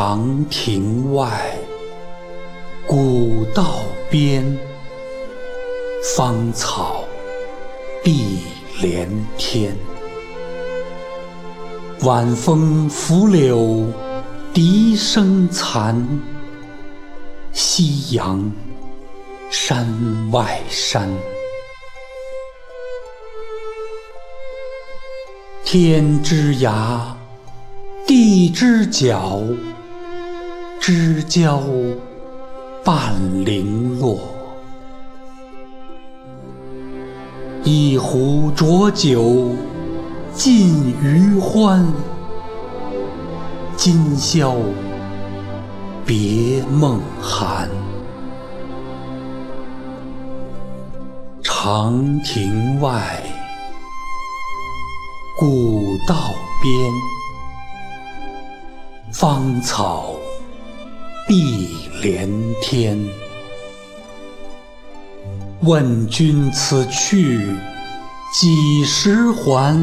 长亭外，古道边，芳草碧连天。晚风拂柳笛声残，夕阳山外山。天之涯，地之角，知交半零落。一壶浊酒尽余欢，今宵别梦寒。长亭外，古道边，芳草碧连天。问君此去几时还？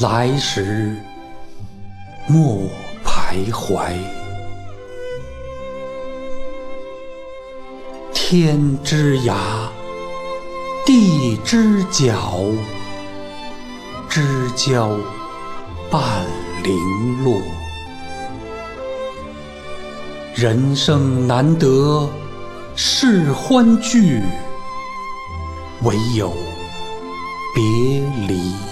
来时莫徘徊。天之涯，地之角，知交半零落。人生难得是欢聚，唯有别离。